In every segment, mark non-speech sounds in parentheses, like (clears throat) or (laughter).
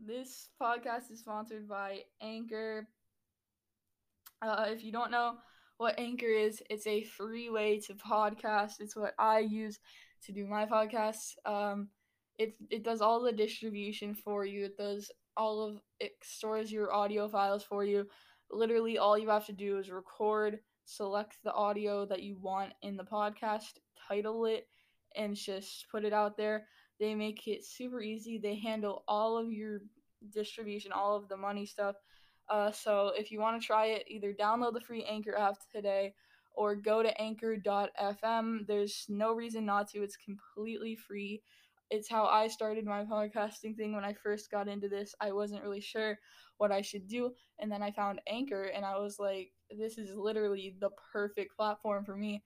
This podcast is sponsored by Anchor. Uh, if you don't know what Anchor is, it's a free way to podcast. It's what I use to do my podcasts. Um, it it does all the distribution for you. It does all of it stores your audio files for you. Literally, all you have to do is record, select the audio that you want in the podcast, title it, and just put it out there. They make it super easy. They handle all of your distribution, all of the money stuff. Uh, so if you want to try it, either download the free Anchor app today or go to anchor.fm. There's no reason not to, it's completely free. It's how I started my podcasting thing when I first got into this. I wasn't really sure what I should do, and then I found Anchor, and I was like, this is literally the perfect platform for me.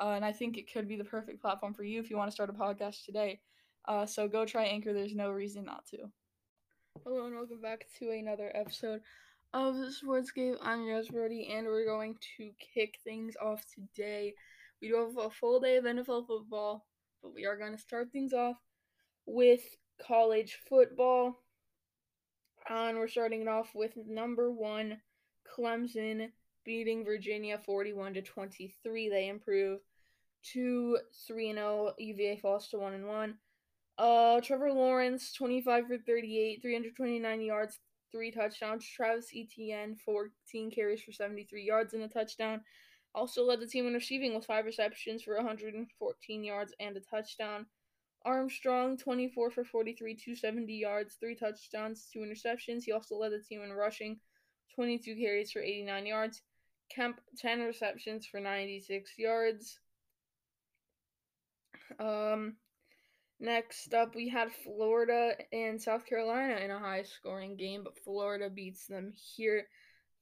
Uh, and I think it could be the perfect platform for you if you want to start a podcast today. Uh, so go try Anchor. There's no reason not to. Hello and welcome back to another episode of the Sports Sportscape. I'm Res Brody, and we're going to kick things off today. We do have a full day of NFL football, but we are going to start things off with college football. And we're starting it off with number one, Clemson beating Virginia 41 to 23. They improve to 3 0. UVA falls to 1 and 1. Uh, Trevor Lawrence, 25 for 38, 329 yards, three touchdowns. Travis Etienne, 14 carries for 73 yards and a touchdown. Also led the team in receiving with five receptions for 114 yards and a touchdown. Armstrong, 24 for 43, 270 yards, three touchdowns, two interceptions. He also led the team in rushing, 22 carries for 89 yards. Kemp, 10 receptions for 96 yards. Um, next up, we had Florida and South Carolina in a high scoring game, but Florida beats them here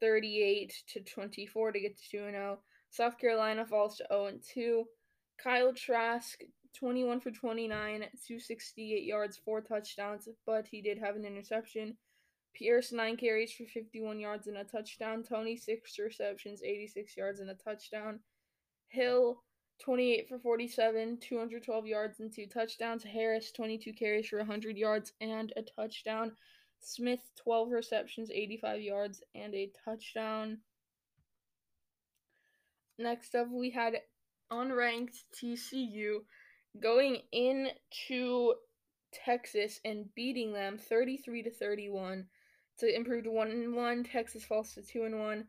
38 to 24 to get to 2 0. South Carolina falls to 0 2. Kyle Trask, 21 for 29, 268 yards, four touchdowns, but he did have an interception. Pierce, nine carries for 51 yards and a touchdown. Toney, six receptions, 86 yards and a touchdown. Hill, 28 for 47, 212 yards and two touchdowns. Harris, 22 carries for 100 yards and a touchdown. Smith, 12 receptions, 85 yards and a touchdown. Next up, we had unranked TCU going into Texas and beating them 33 to 31 to improve to 1 and 1. Texas falls to 2 and 1.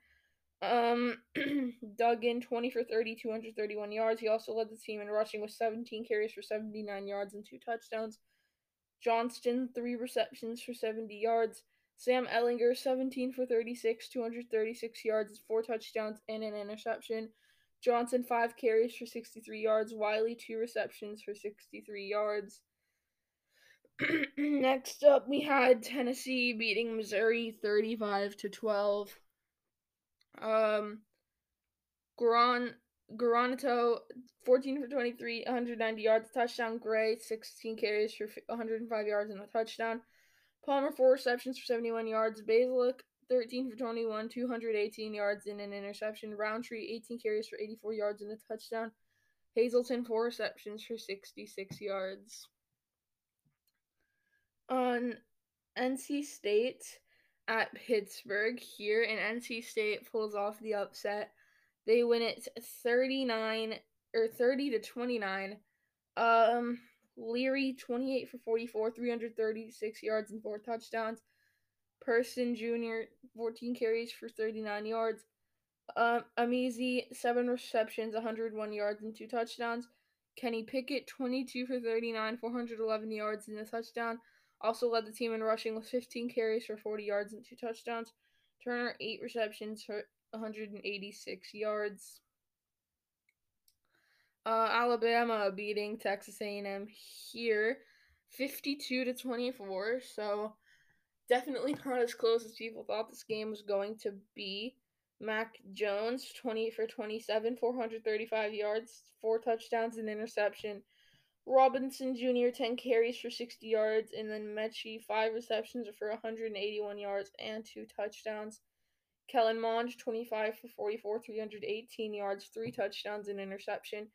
Um, (clears throat) Duggan 20 for 30, 231 yards. He also led the team in rushing with 17 carries for 79 yards and two touchdowns. Johnston, three receptions for 70 yards. Sam Ehlinger, 17 for 36, 236 yards, four touchdowns, and an interception. Johnson, five carries for 63 yards. Wiley, two receptions for 63 yards. (clears throat) Next up, we had Tennessee beating Missouri 35 to 12. Um, Gran Garanto, 14 for 23, 190 yards, touchdown. Gray, 16 carries for 105 yards and a touchdown. Palmer, four receptions for 71 yards. Bazelak, 13 for 21, 218 yards and an interception. Rountree, 18 carries for 84 yards and a touchdown. Hazelton, four receptions for 66 yards. On NC State at Pittsburgh here, and NC State pulls off the upset. They win it 39 or 30 to 29. Um, Leary, 28 for 44, 336 yards and four touchdowns. Person Jr., 14 carries for 39 yards. Um, Emezie, 7 receptions, 101 yards, and 2 touchdowns. Kenny Pickett, 22 for 39, 411 yards, and a touchdown. Also led the team in rushing with 15 carries for 40 yards and 2 touchdowns. Turner, 8 receptions for 186 yards. Uh, Alabama beating Texas A&M here, 52 to 24. So definitely not as close as people thought this game was going to be. Mac Jones, 20 for 27, 435 yards, four touchdowns, and interception. Robinson Jr., 10 carries for 60 yards, and then Metchie, 5 receptions for 181 yards and 2 touchdowns. Kellen Mond, 25 for 44, 318 yards, 3 touchdowns, and interception.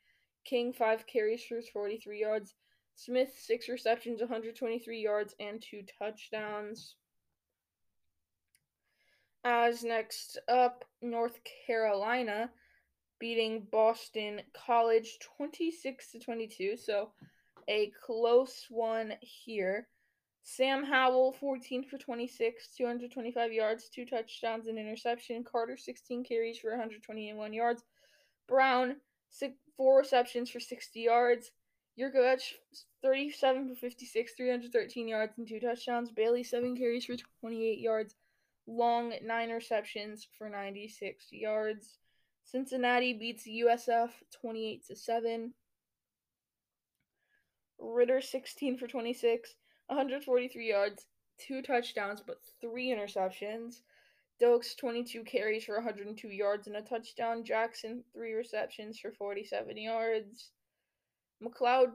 King, 5 carries for 43 yards. Smith, 6 receptions, 123 yards, and 2 touchdowns. As next up, North Carolina beating Boston College 26 to 22. So a close one here. Sam Howell, 14 for 26, 225 yards, two touchdowns, and interception. Carter, 16 carries for 121 yards. Brown, six, four receptions for 60 yards. Jurkovec, 37 for 56, 313 yards, and two touchdowns. Bailey, seven carries for 28 yards. Long, nine receptions for 96 yards. Cincinnati beats USF 28 to 7. Ridder 16 for 26. 143 yards, two touchdowns, but three interceptions. Doaks 22 carries for 102 yards and a touchdown. Jackson three receptions for 47 yards. McCloud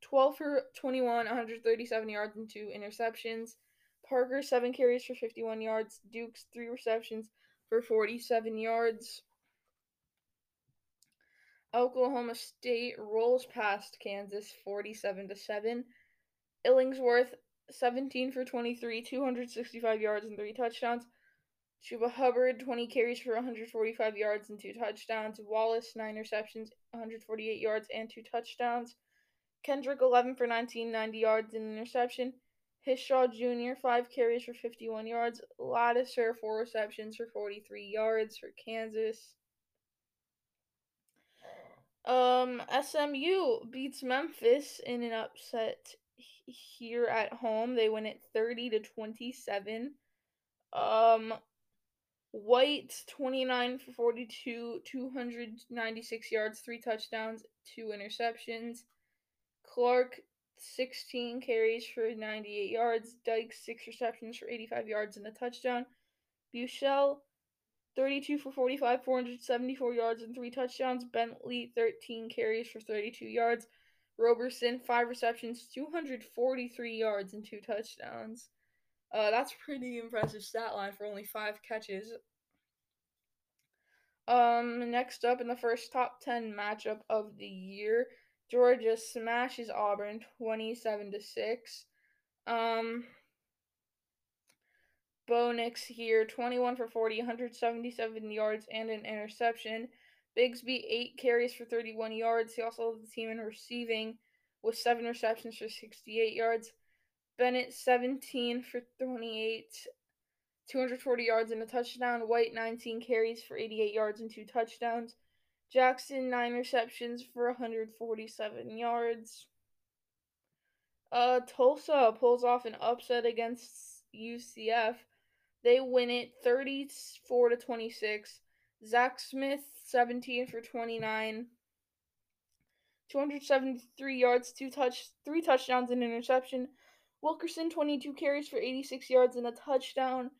12 for 21, 137 yards and two interceptions. Parker seven carries for 51 yards. Dukes three receptions for 47 yards. Oklahoma State rolls past Kansas 47 to 7. Illingsworth, 17 for 23, 265 yards and three touchdowns. Chuba Hubbard, 20 carries for 145 yards and two touchdowns. Wallace, 9 receptions, 148 yards and two touchdowns. Kendrick, 11 for 19, 90 yards and an interception. Hishaw Jr., 5 carries for 51 yards. Ladouceur, 4 receptions for 43 yards for Kansas. Um, SMU beats Memphis in an upset here at home. They win it 30 to 27. Um White 29 for 42, 296 yards, 3 touchdowns, 2 interceptions. Clark 16 carries for 98 yards, Dykes 6 receptions for 85 yards and a touchdown. Buechele 32 for 45, 474 yards and 3 touchdowns. Bentley 13 carries for 32 yards. Roberson, five receptions, 243 yards, and two touchdowns. Uh, that's pretty impressive stat line for only five catches. Um, next up in the first top 10 matchup of the year, Georgia smashes Auburn 27 to 6. Um, Bo Nix here, 21 for 40, 177 yards, and an interception. Bigsby, eight carries for 31 yards. He also led the team in receiving with seven receptions for 68 yards. Bennett, 17 for 28, 240 yards and a touchdown. White, 19 carries for 88 yards and two touchdowns. Jackson, nine receptions for 147 yards. Uh, Tulsa pulls off an upset against UCF. They win it 34 to 26. Zach Smith, 17 for 29. 273 yards, two touch, three touchdowns and interception. Wilkerson 22 carries for 86 yards and a touchdown.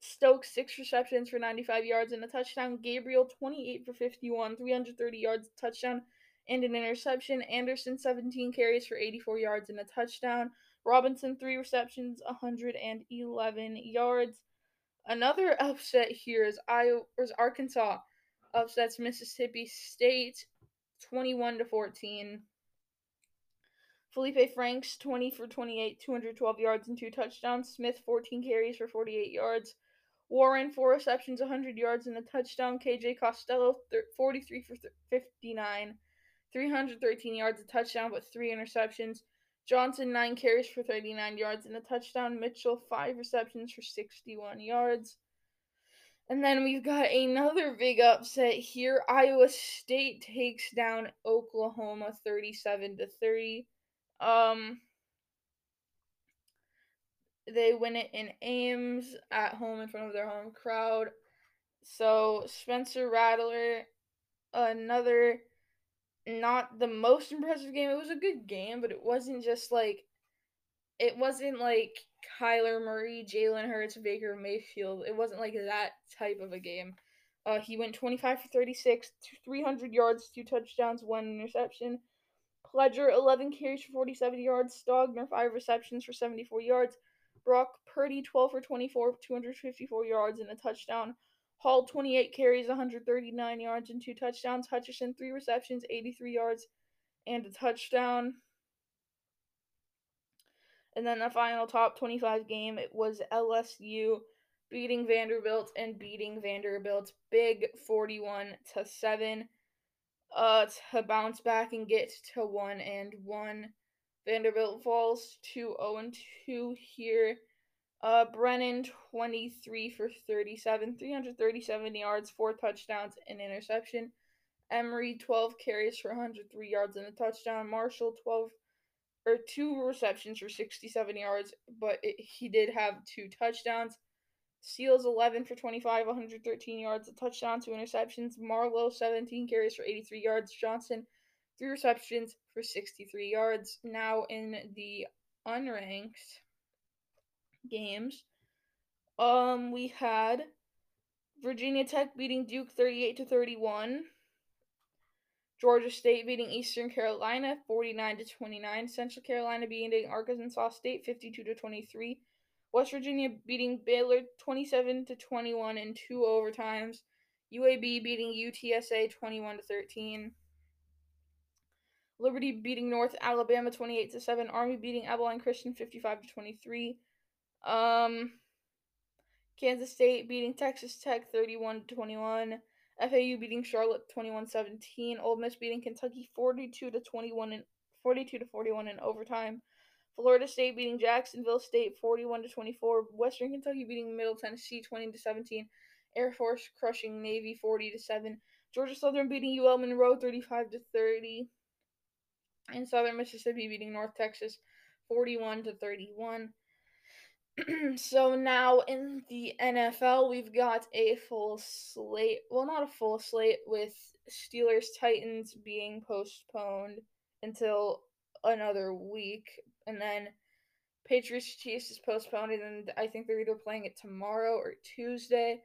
Stokes six receptions for 95 yards and a touchdown. Gabriel 28 for 51, 330 yards, touchdown and an interception. Anderson 17 carries for 84 yards and a touchdown. Robinson three receptions, 111 yards. Another (laughs) upset here is Iowa, is Arkansas upsets Mississippi State 21 to 14. Feleipe Franks 20 for 28, 212 yards and two touchdowns. Smith 14 carries for 48 yards. Warren four receptions, 100 yards and a touchdown. KJ Costello 43 for 59, 313 yards, a touchdown, but three interceptions. Johnson nine carries for 39 yards and a touchdown. Mitchell five receptions for 61 yards. And then we've got another big upset here. Iowa State takes down Oklahoma 37 to 30. Um they win it in Ames at home in front of their home crowd. So Spencer Rattler another not the most impressive game. It was a good game, but it wasn't just like it wasn't like Kyler Murray, Jalen Hurts, Baker Mayfield. It wasn't like that type of a game. Uh, he went 25 for 36, 300 yards, two touchdowns, one interception. Pledger, 11 carries for 47 yards. Stogner, 5 receptions for 74 yards. Brock Purdy, 12 for 24, 254 yards, and a touchdown. Hall, 28 carries, 139 yards, and two touchdowns. Hutcherson, 3 receptions, 83 yards, and a touchdown. And then the final top 25 game, it was LSU beating Vanderbilt and beating Vanderbilt big 41 to 7 uh to bounce back and get to 1 and 1. Vanderbilt falls to 0 and 2 here. Uh Brennan 23 for 37, 337 yards, 4 touchdowns and interception. Emery 12 carries for 103 yards and a touchdown. Marshall 12 or two receptions for 67 yards, but it, he did have two touchdowns. Seals 11 for 25, 113 yards, a touchdown, two interceptions. Marlowe 17 carries for 83 yards. Johnson three receptions for 63 yards. Now in the unranked games, um, we had Virginia Tech beating Duke 38 to 31. Georgia State beating Eastern Carolina 49 to 29. Central Carolina beating Arkansas State 52 to 23. West Virginia beating Baylor 27 to 21 in two overtimes. UAB beating UTSA 21 to 13. Liberty beating North Alabama 28 to 7. Army beating Abilene Christian 55 to 23. Um Kansas State beating Texas Tech 31 21. FAU beating Charlotte 21-17. Ole Miss beating Kentucky 42 to 21 and 42 to 41 in overtime. Florida State beating Jacksonville State 41 to 24. Western Kentucky beating Middle Tennessee 20 to 17. Air Force crushing Navy 40 to 7. Georgia Southern beating UL Monroe 35 to 30. And Southern Mississippi beating North Texas 41 to 31. (clears throat) so now in the NFL, we've got a full slate. Well, not a full slate with Steelers Titans being postponed until another week, and then Patriots Chiefs is postponed, and I think they're either playing it tomorrow or Tuesday.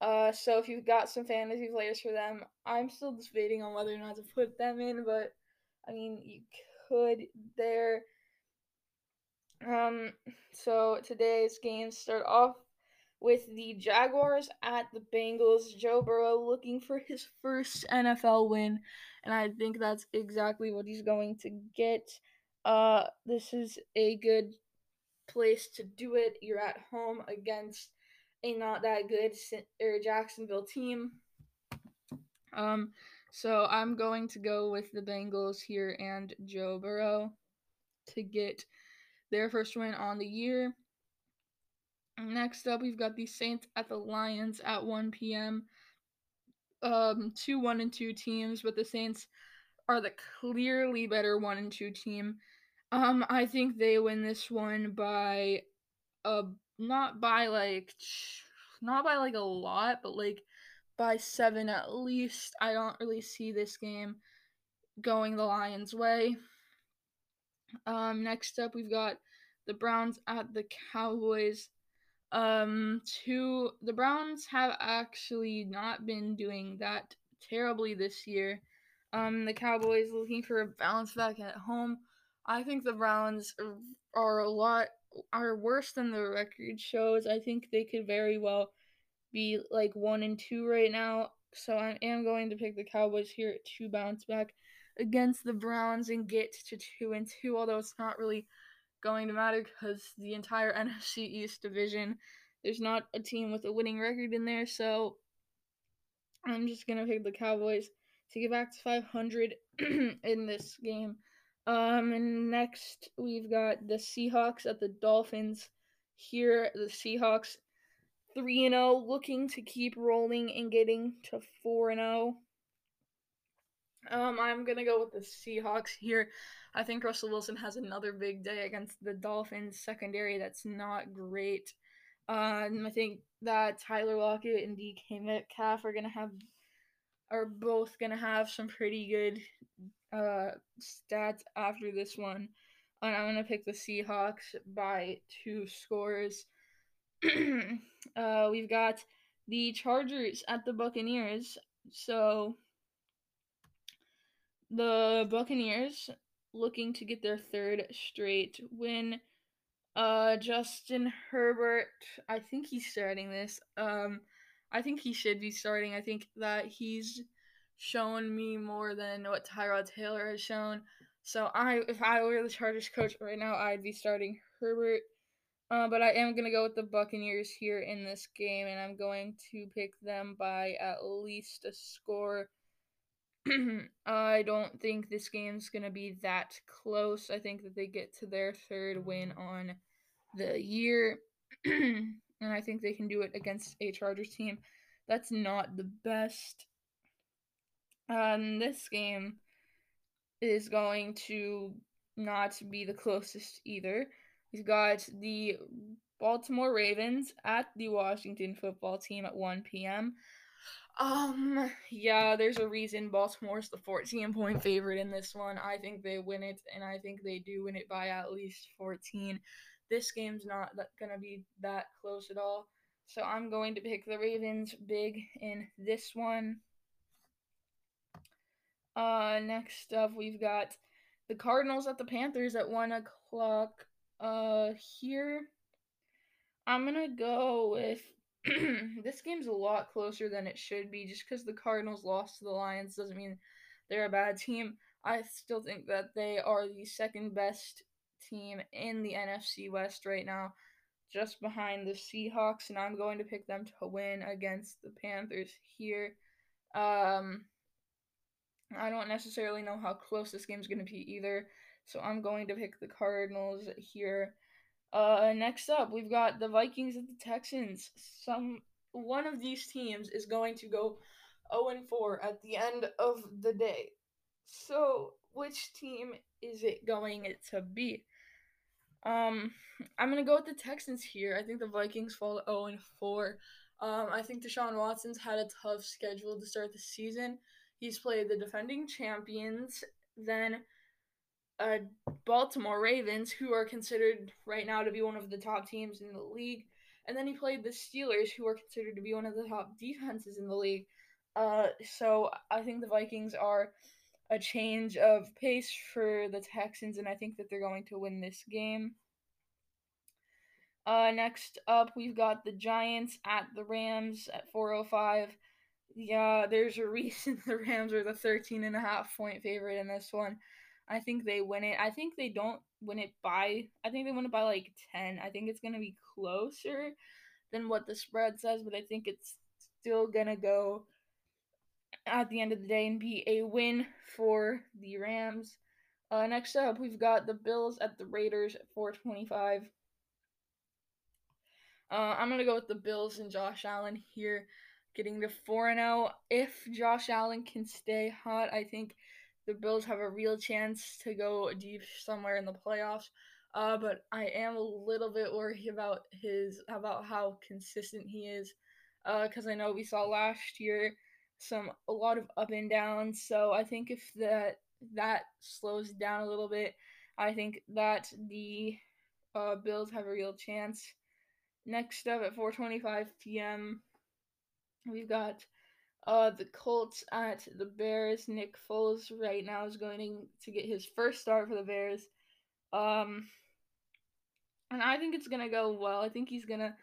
Uh, so if you've got some fantasy players for them, I'm still debating on whether or not to put them in, but I mean you could there. Um, so today's games start off with the Jaguars at the Bengals. Joe Burrow looking for his first NFL win, and I think that's exactly what he's going to get. Uh, this is a good place to do it. You're at home against a not that good or Jacksonville team. Um, so I'm going to go with the Bengals here and Joe Burrow to get their first win on the year. Next up, we've got the Saints at the Lions at 1 p.m. Um, two one and two teams, but the Saints are the clearly better one and two team. Um, I think they win this one by, uh, not by like, not by like a lot, but like by seven at least. I don't really see this game going the Lions' way. Um, next up, we've got the Browns at the Cowboys. Um, two the Browns have actually not been doing that terribly this year. Um, the Cowboys looking for a bounce back at home. I think the Browns are a lot are worse than the record shows. I think they could very well be like one and two right now. So I am going to pick the Cowboys here to bounce back against the Browns and get to two and two, although it's not really going to matter because the entire (laughs) NFC East division, there's not a team with a winning record in there. So I'm just gonna pick the Cowboys to get back to 500 (clears throat) in this game. Um, and next we've got the Seahawks at the Dolphins. Here, the Seahawks 3 0, looking to keep rolling and getting to 4 0. Um, I'm gonna go with the Seahawks here. I think Russell Wilson has another big day against the Dolphins secondary that's not great. Um, I think that Tyler Lockett and DK Metcalf are gonna have are both gonna have some pretty good uh stats after this one. And I'm gonna pick the Seahawks by two scores. (clears throat) uh, we've got the Chargers at the Buccaneers. So the Buccaneers looking to get their third straight win. Uh, Justin Herbert, I think he's starting this. Um, I think he should be starting. I think that he's shown me more than what Tyrod Taylor has shown. So I, if I were the Chargers coach right now, I'd be starting Herbert. Uh, but I am to go with the Buccaneers here in this game, and I'm going to pick them by at least a score. (clears throat) I don't think this game's going to be that close. I think that they get to their third win on the year, (clears throat) and I think they can do it against a Chargers team that's not the best. Um, this game is going to not be the closest either. We've got the Baltimore Ravens at the Washington football team at 1 p.m. Um, yeah, there's a reason Baltimore's the 14 point favorite in this one. I think they win it, and I think they do win it by at least 14. This game's not gonna be that close at all. So I'm going to pick the Ravens big in this one. Uh, next up, we've got the Cardinals at the Panthers at 1 o'clock. Uh, here, I'm going to go with. (clears throat) this game's a lot closer than it should be just because the Cardinals lost to the Lions doesn't mean they're a bad team. I still think that they are the second best team in the NFC West right now, just behind the Seahawks, and I'm going to pick them to win against the Panthers here. Um, I don't necessarily know how close this game's going to be either, so I'm going to pick the Cardinals here. Uh, next up, we've got the Vikings and the Texans. Some one of these teams is going to go 0 and 4 at the end of the day. So, which team is it going to be? Um, I'm gonna go with the Texans here. I think the Vikings fall 0 and 4. Um, I think Deshaun Watson's had a tough schedule to start the season. He's played the defending champions, then uh, Baltimore Ravens, who are considered right now to be one of the top teams in the league, and then he played the Steelers, who are considered to be one of the top defenses in the league. Uh, so I think the Vikings are a change of pace for the Texans, and I think that they're going to win this game. Uh, next up, we've got the Giants at the Rams at 405. Yeah, there's a (laughs) reason the Rams are the 13 and a half point favorite in this one. I think they win it. I think they don't win it by I think they win it by like 10. I think it's going to be closer than what the spread says, but I think it's still going to go at the end of the day and be a win for the Rams. Uh, next up, we've got the Bills at the Raiders at 425. Uh, I'm going to go with the Bills and Josh Allen here getting to 4 0. If Josh Allen can stay hot, I think the Bills have a real chance to go deep somewhere in the playoffs. Uh, but I am a little bit worried about his about how consistent he is, because uh, I know we saw last year some a lot of up and downs. So I think if that that slows down a little bit, I think that the uh, Bills have a real chance. Next up at 4:25 p.m. We've got uh, the Colts at the Bears. Nick Foles right now is going to get his first start for the Bears. Um, and I think it's gonna go well. I think he's gonna.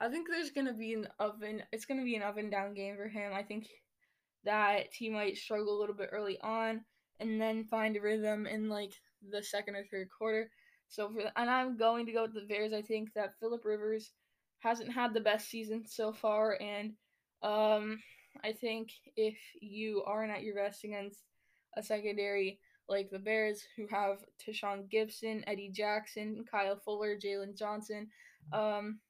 I think there's gonna be an oven. It's gonna be an up and down game for him. I think that he might struggle a little bit early on and then find a rhythm in like the second or third quarter. So for and I'm going to go with the Bears. I think that Philip Rivers hasn't had the best season so far, and um, I think if you aren't at your best against a secondary like the Bears, who have Tashaun Gipson, Eddie Jackson, Kyle Fuller, Jaylon Johnson, um,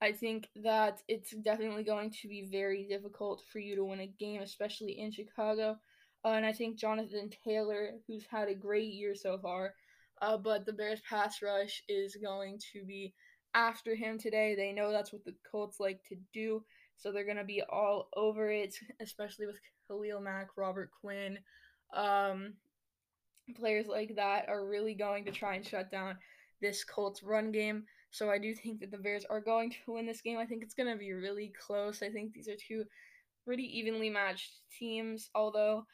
I think that it's definitely going to be very difficult for you to win a game, especially in Chicago. Uh, and I think Jonathan Taylor, who's had a great year so far, uh, but the Bears pass rush is going to be after him today. They know that's what the Colts like to do, so they're going to be all over it, especially with Khalil Mack, Robert Quinn. Um, players like that are really going to try and shut down this Colts run game. So I do think that the Bears are going to win this game. I think it's going to be really close. I think these are two pretty evenly matched teams, although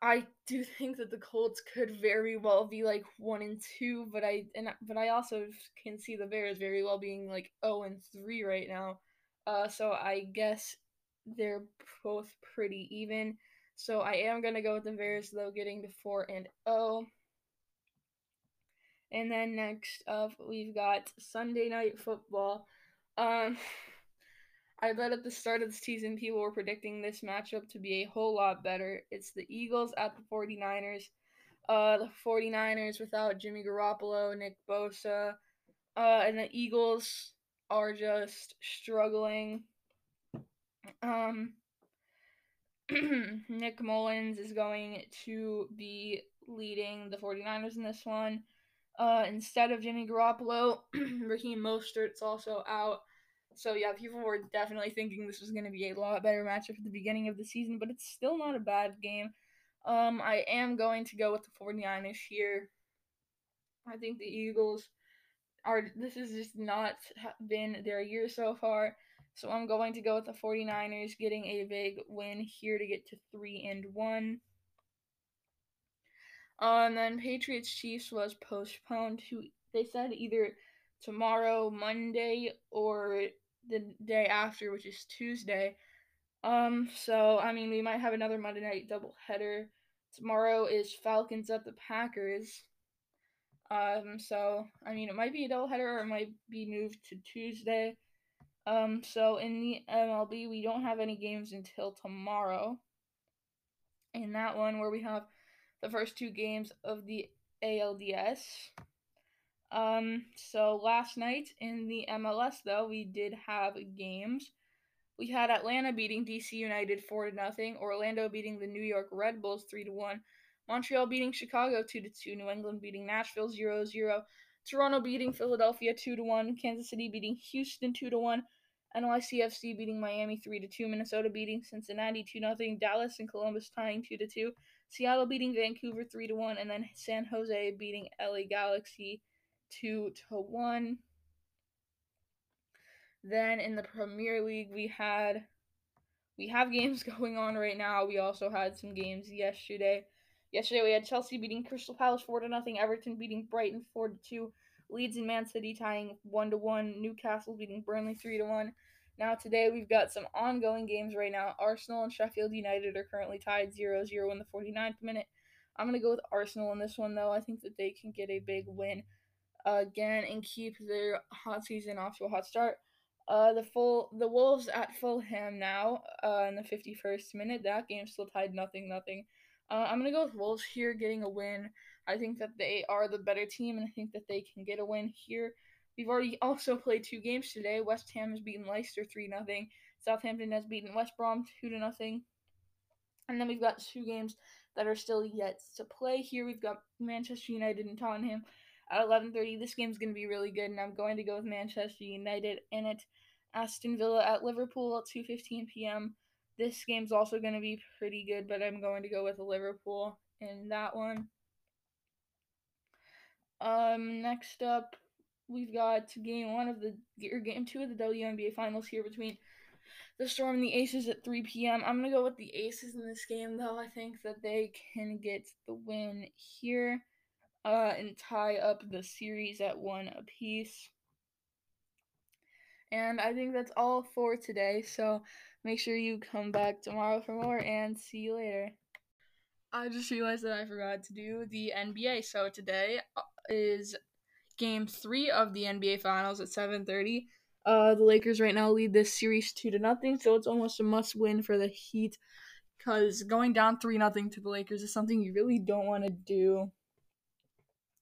I do (laughs) think that the Colts could very well be like 1 and 2, but I and but I also can see the Bears very well being like 0 and 3 right now. Uh so I guess they're both pretty even. So I am going to go with the Bears though getting to 4 and 0. And then next up, we've got Sunday night football. Um, (laughs) I bet at the start of the season, people were predicting this matchup to be a whole lot better. It's the Eagles at the 49ers. Uh, the 49ers without Jimmy Garoppolo, Nick Bosa, uh, and the Eagles are just struggling. Um, (clears throat) Nick Mullens is going to be leading the 49ers in this one. Uh, instead of Jimmy Garoppolo, (clears throat) Raheem Mostert's also out. So yeah, people were definitely thinking this was going to be a lot better matchup at the beginning of the season, but it's still not a bad game. Um, I am going to go with the 49ers here. I think the Eagles are this has just not been their year so far. So I'm going to go with the 49ers getting a big win here to get to 3 and 1. Uh, and then Patriots Chiefs was postponed to they said either tomorrow, Monday, or the day after, which is Tuesday. Um, so I mean, we might have another Monday night doubleheader. Tomorrow is Falcons at the Packers. Um, so I mean, it might be a doubleheader or it might be moved to Tuesday. Um, so in the MLB, we don't have any games until tomorrow. In that one, where we have the first two games of the ALDS. Um, so last night in the MLS, though, we did have games. We had Atlanta beating DC United four to nothing, Orlando beating the New York Red Bulls three to one, Montreal beating Chicago two to two, New England beating Nashville 0-0, Toronto beating Philadelphia two to one, Kansas City beating Houston two to one, NYCFC beating Miami three to two, Minnesota beating Cincinnati two nothing, Dallas and Columbus tying two to two, Seattle beating Vancouver three to one, and then San Jose beating LA Galaxy two to one. Then in the Premier League, we had we have games (laughs) going on right now. We also had some games yesterday. Yesterday we had Chelsea beating Crystal Palace four to nothing, Everton beating Brighton four to two, Leeds and Man City tying one to one, Newcastle beating Burnley three to one. Now today we've got some ongoing games right now. Arsenal and Sheffield United are currently tied 0-0 in the 49th minute. I'm gonna go with Arsenal in this one though. I think that they can get a big win again and keep their hot season off to a hot start. Uh, the full the Wolves at Fulham now uh, in the 51st minute. That game still tied nothing nothing. Uh, I'm gonna go with Wolves here, getting a win. I think that they are the better team, and I think that they can get a win here. We've already (laughs) also played two games today. West Ham has beaten Leicester three nothing. Southampton has beaten West Brom two to nothing. And then we've got two games that are still yet to play. Here we've got Manchester United and Tottenham at 11:30. This game's going to be really good, and I'm going to go with Manchester United in it. Aston Villa at Liverpool at 2:15 p.m. This game's also going to be pretty good, but I'm going to go with Liverpool in that one. Um, next up, we've got game one of the or game two of the WNBA finals here between the Storm and the Aces at 3 p.m. I'm gonna go with the Aces in this game, though. I think that they can get the win here uh, and tie up the series at one apiece. And I think that's all for today. So make sure you come back tomorrow for more and see you later. I just realized that I forgot to do the NBA. So today uh, is game three of the NBA Finals at 7:30. Uh, the Lakers right now lead this series two to nothing, so it's almost a must win for the Heat. Because going down three nothing to the Lakers is something you really don't want to do.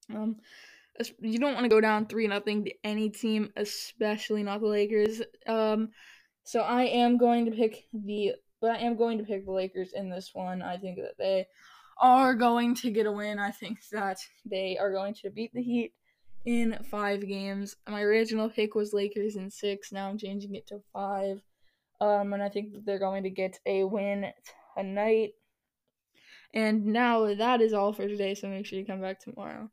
Um, you don't want to go down three nothing to any team, especially not the Lakers. Um, so I am going to pick the, but I am going to pick the Lakers in this one. I think that they are going to get a win. I think that they are going to beat the Heat in five games. My original pick was Lakers in six. Now I'm changing it to five. Um, and I think that they're going to get a win tonight. And now that is all for today. So make sure you come back tomorrow.